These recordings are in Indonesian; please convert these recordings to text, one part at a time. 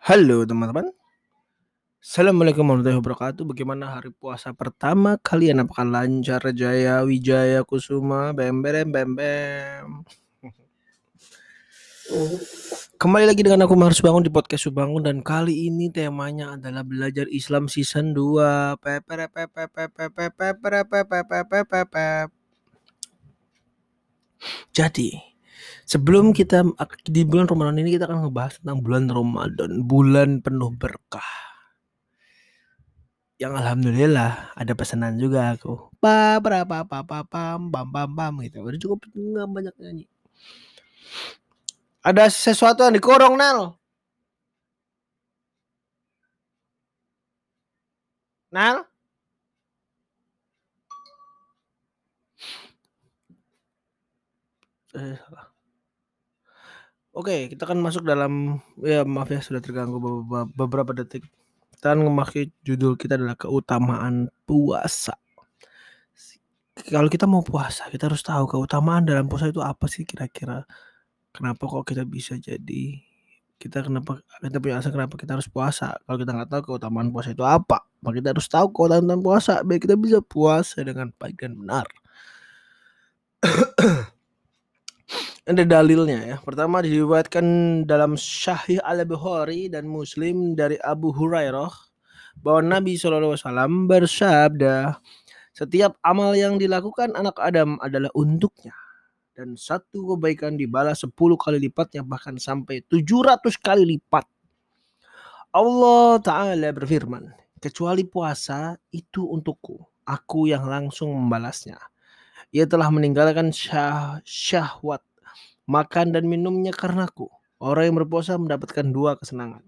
Halo teman-teman. Assalamualaikum warahmatullahi wabarakatuh. Bagaimana hari puasa pertama kalian? Apakah lancar, jaya, wijaya, kusuma, bem bem bem bem. Kembali lagi dengan aku Mars Bangun di podcast Subangun dan kali ini temanya adalah belajar Islam season 2. Jadi, sebelum kita di bulan Ramadan ini kita akan ngebahas tentang bulan Ramadan, bulan penuh berkah. Yang alhamdulillah ada pesanan juga aku. Pa berapa pa pa pam pam pam pam gitu. Udah cukup nggak banyak nyanyi. Ada sesuatu yang dikorong Nel. Nel? Eh, salah. Oke, kita akan masuk dalam ya maaf ya sudah terganggu beberapa, detik. Kita memakai judul kita adalah keutamaan puasa. Kalau kita mau puasa, kita harus tahu keutamaan dalam puasa itu apa sih kira-kira. Kenapa kok kita bisa jadi kita kenapa kita punya alasan kenapa kita harus puasa. Kalau kita nggak tahu keutamaan puasa itu apa, maka kita harus tahu keutamaan puasa biar kita bisa puasa dengan baik dan benar. ada dalilnya ya. Pertama diriwayatkan dalam Syahih Al-Bukhari dan Muslim dari Abu Hurairah bahwa Nabi SAW bersabda, setiap amal yang dilakukan anak Adam adalah untuknya dan satu kebaikan dibalas 10 kali lipatnya bahkan sampai 700 kali lipat. Allah Ta'ala berfirman, kecuali puasa itu untukku, aku yang langsung membalasnya. Ia telah meninggalkan syah, syahwat, makan dan minumnya karenaku. Orang yang berpuasa mendapatkan dua kesenangan,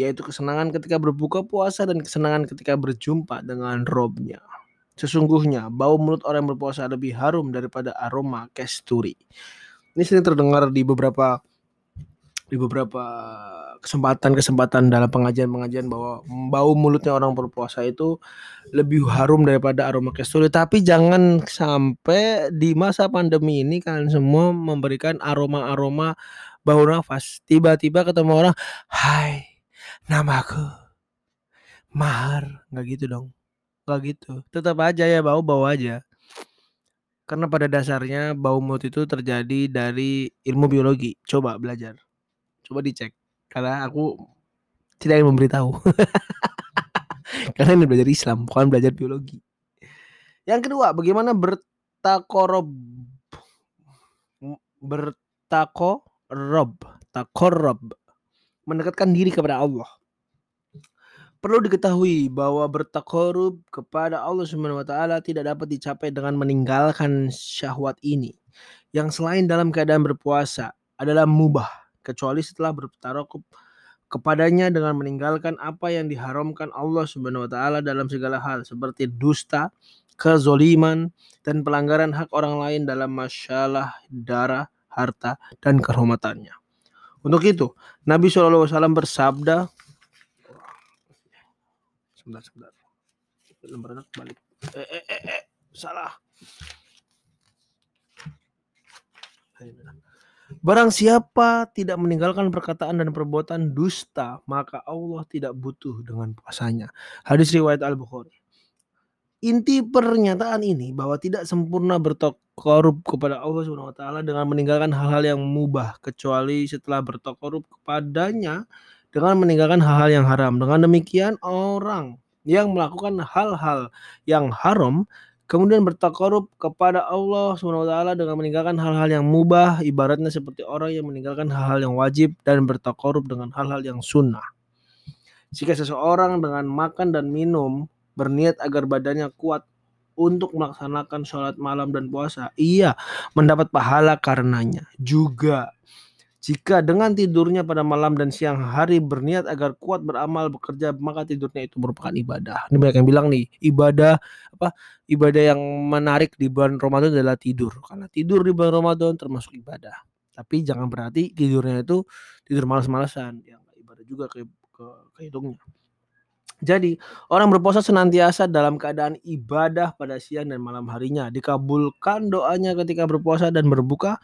yaitu kesenangan ketika berbuka puasa dan kesenangan ketika berjumpa dengan robnya. Sesungguhnya bau mulut orang yang berpuasa lebih harum daripada aroma kesturi. Ini sering terdengar di beberapa di beberapa kesempatan-kesempatan dalam pengajian-pengajian bahwa bau mulutnya orang berpuasa itu lebih harum daripada aroma kesturi. Tapi jangan sampai di masa pandemi ini kalian semua memberikan aroma-aroma bau nafas. Tiba-tiba ketemu orang, "Hai, namaku Mahar." Nggak gitu dong Gak gitu. Tetap aja ya bau bau aja. Karena pada dasarnya bau mulut itu terjadi dari ilmu biologi. Coba belajar. Coba dicek. Karena aku tidak ingin memberitahu. Karena ini belajar Islam, bukan belajar biologi. Yang kedua, bagaimana bertakorob bertakorob takorob mendekatkan diri kepada Allah. Perlu diketahui bahwa bertakorub kepada Allah Subhanahu wa taala tidak dapat dicapai dengan meninggalkan syahwat ini. Yang selain dalam keadaan berpuasa adalah mubah kecuali setelah bertakarub kepadanya dengan meninggalkan apa yang diharamkan Allah Subhanahu wa taala dalam segala hal seperti dusta, kezoliman dan pelanggaran hak orang lain dalam masalah darah, harta dan kehormatannya. Untuk itu, Nabi SAW bersabda, sebentar sebentar balik eh, eh, eh, eh. salah Barang siapa tidak meninggalkan perkataan dan perbuatan dusta, maka Allah tidak butuh dengan puasanya. Hadis riwayat Al-Bukhari. Inti pernyataan ini bahwa tidak sempurna bertokorup kepada Allah Subhanahu wa taala dengan meninggalkan hal-hal yang mubah kecuali setelah bertokorup kepadanya dengan meninggalkan hal-hal yang haram. Dengan demikian orang yang melakukan hal-hal yang haram kemudian bertakarub kepada Allah SWT dengan meninggalkan hal-hal yang mubah ibaratnya seperti orang yang meninggalkan hal-hal yang wajib dan bertakarub dengan hal-hal yang sunnah. Jika seseorang dengan makan dan minum berniat agar badannya kuat untuk melaksanakan sholat malam dan puasa, ia mendapat pahala karenanya. Juga jika dengan tidurnya pada malam dan siang hari berniat agar kuat beramal bekerja maka tidurnya itu merupakan ibadah. Ini banyak yang bilang nih ibadah apa ibadah yang menarik di bulan Ramadan adalah tidur karena tidur di bulan Ramadan termasuk ibadah. Tapi jangan berarti tidurnya itu tidur malas-malasan yang ibadah juga ke, ke kehitungnya. Jadi, orang berpuasa senantiasa dalam keadaan ibadah pada siang dan malam harinya. Dikabulkan doanya ketika berpuasa dan berbuka.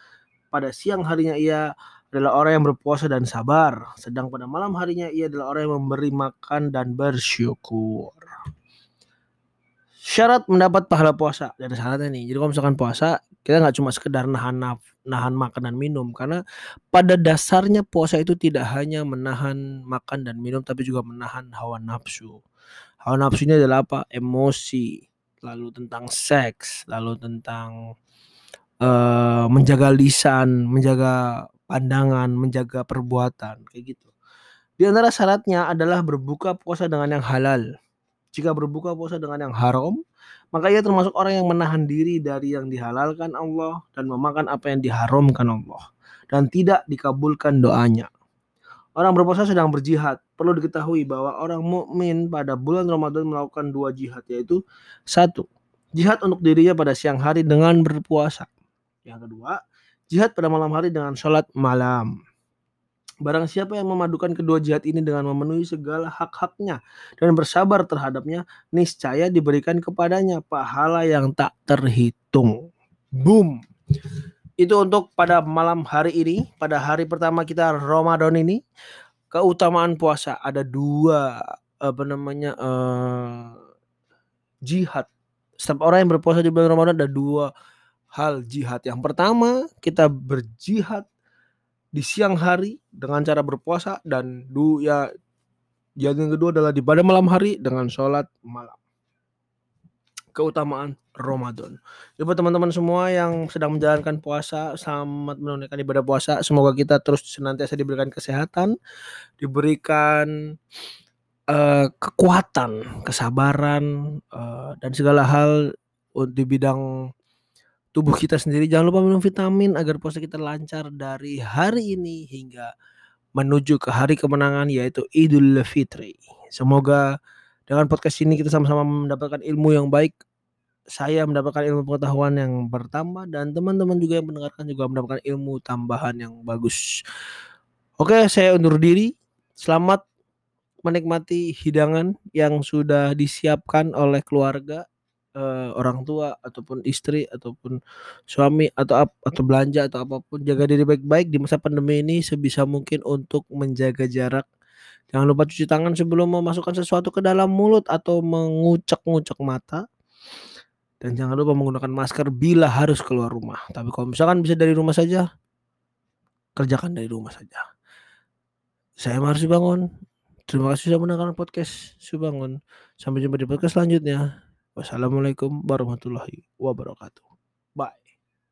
Pada siang harinya ia adalah orang yang berpuasa dan sabar, sedang pada malam harinya ia adalah orang yang memberi makan dan bersyukur. Syarat mendapat pahala puasa dan syaratnya nih. Jadi kalau misalkan puasa, kita nggak cuma sekedar nahan naf, nahan makan dan minum karena pada dasarnya puasa itu tidak hanya menahan makan dan minum tapi juga menahan hawa nafsu. Hawa nafsunya adalah apa? Emosi, lalu tentang seks, lalu tentang uh, menjaga lisan, menjaga pandangan, menjaga perbuatan, kayak gitu. Di antara syaratnya adalah berbuka puasa dengan yang halal. Jika berbuka puasa dengan yang haram, maka ia termasuk orang yang menahan diri dari yang dihalalkan Allah dan memakan apa yang diharamkan Allah dan tidak dikabulkan doanya. Orang berpuasa sedang berjihad. Perlu diketahui bahwa orang mukmin pada bulan Ramadan melakukan dua jihad yaitu satu, jihad untuk dirinya pada siang hari dengan berpuasa. Yang kedua, jihad pada malam hari dengan sholat malam. Barang siapa yang memadukan kedua jihad ini dengan memenuhi segala hak-haknya dan bersabar terhadapnya, niscaya diberikan kepadanya pahala yang tak terhitung. Boom. Itu untuk pada malam hari ini, pada hari pertama kita Ramadan ini, keutamaan puasa ada dua apa namanya uh, jihad. Setiap orang yang berpuasa di bulan Ramadan ada dua hal jihad. Yang pertama, kita berjihad di siang hari dengan cara berpuasa dan du ya yang kedua adalah di pada malam hari dengan sholat malam. Keutamaan Ramadan. Jadi buat teman-teman semua yang sedang menjalankan puasa, selamat menunaikan ibadah puasa. Semoga kita terus senantiasa diberikan kesehatan, diberikan uh, kekuatan, kesabaran, uh, dan segala hal di bidang tubuh kita sendiri. Jangan lupa minum vitamin agar puasa kita lancar dari hari ini hingga menuju ke hari kemenangan yaitu Idul Fitri. Semoga dengan podcast ini kita sama-sama mendapatkan ilmu yang baik. Saya mendapatkan ilmu pengetahuan yang bertambah dan teman-teman juga yang mendengarkan juga mendapatkan ilmu tambahan yang bagus. Oke, saya undur diri. Selamat menikmati hidangan yang sudah disiapkan oleh keluarga uh, orang tua ataupun istri ataupun suami atau atau belanja atau apa pun jaga diri baik-baik di masa pandemi ini sebisa mungkin untuk menjaga jarak. Jangan lupa cuci tangan sebelum memasukkan sesuatu ke dalam mulut atau mengucek-ngucek mata. Dan jangan lupa menggunakan masker bila harus keluar rumah. Tapi kalau misalkan bisa dari rumah saja, kerjakan dari rumah saja. Saya Marsi Bangun. Terima kasih sudah mendengarkan podcast Subangun. Sampai jumpa di podcast selanjutnya. Wassalamualaikum warahmatullahi wabarakatuh. Bye.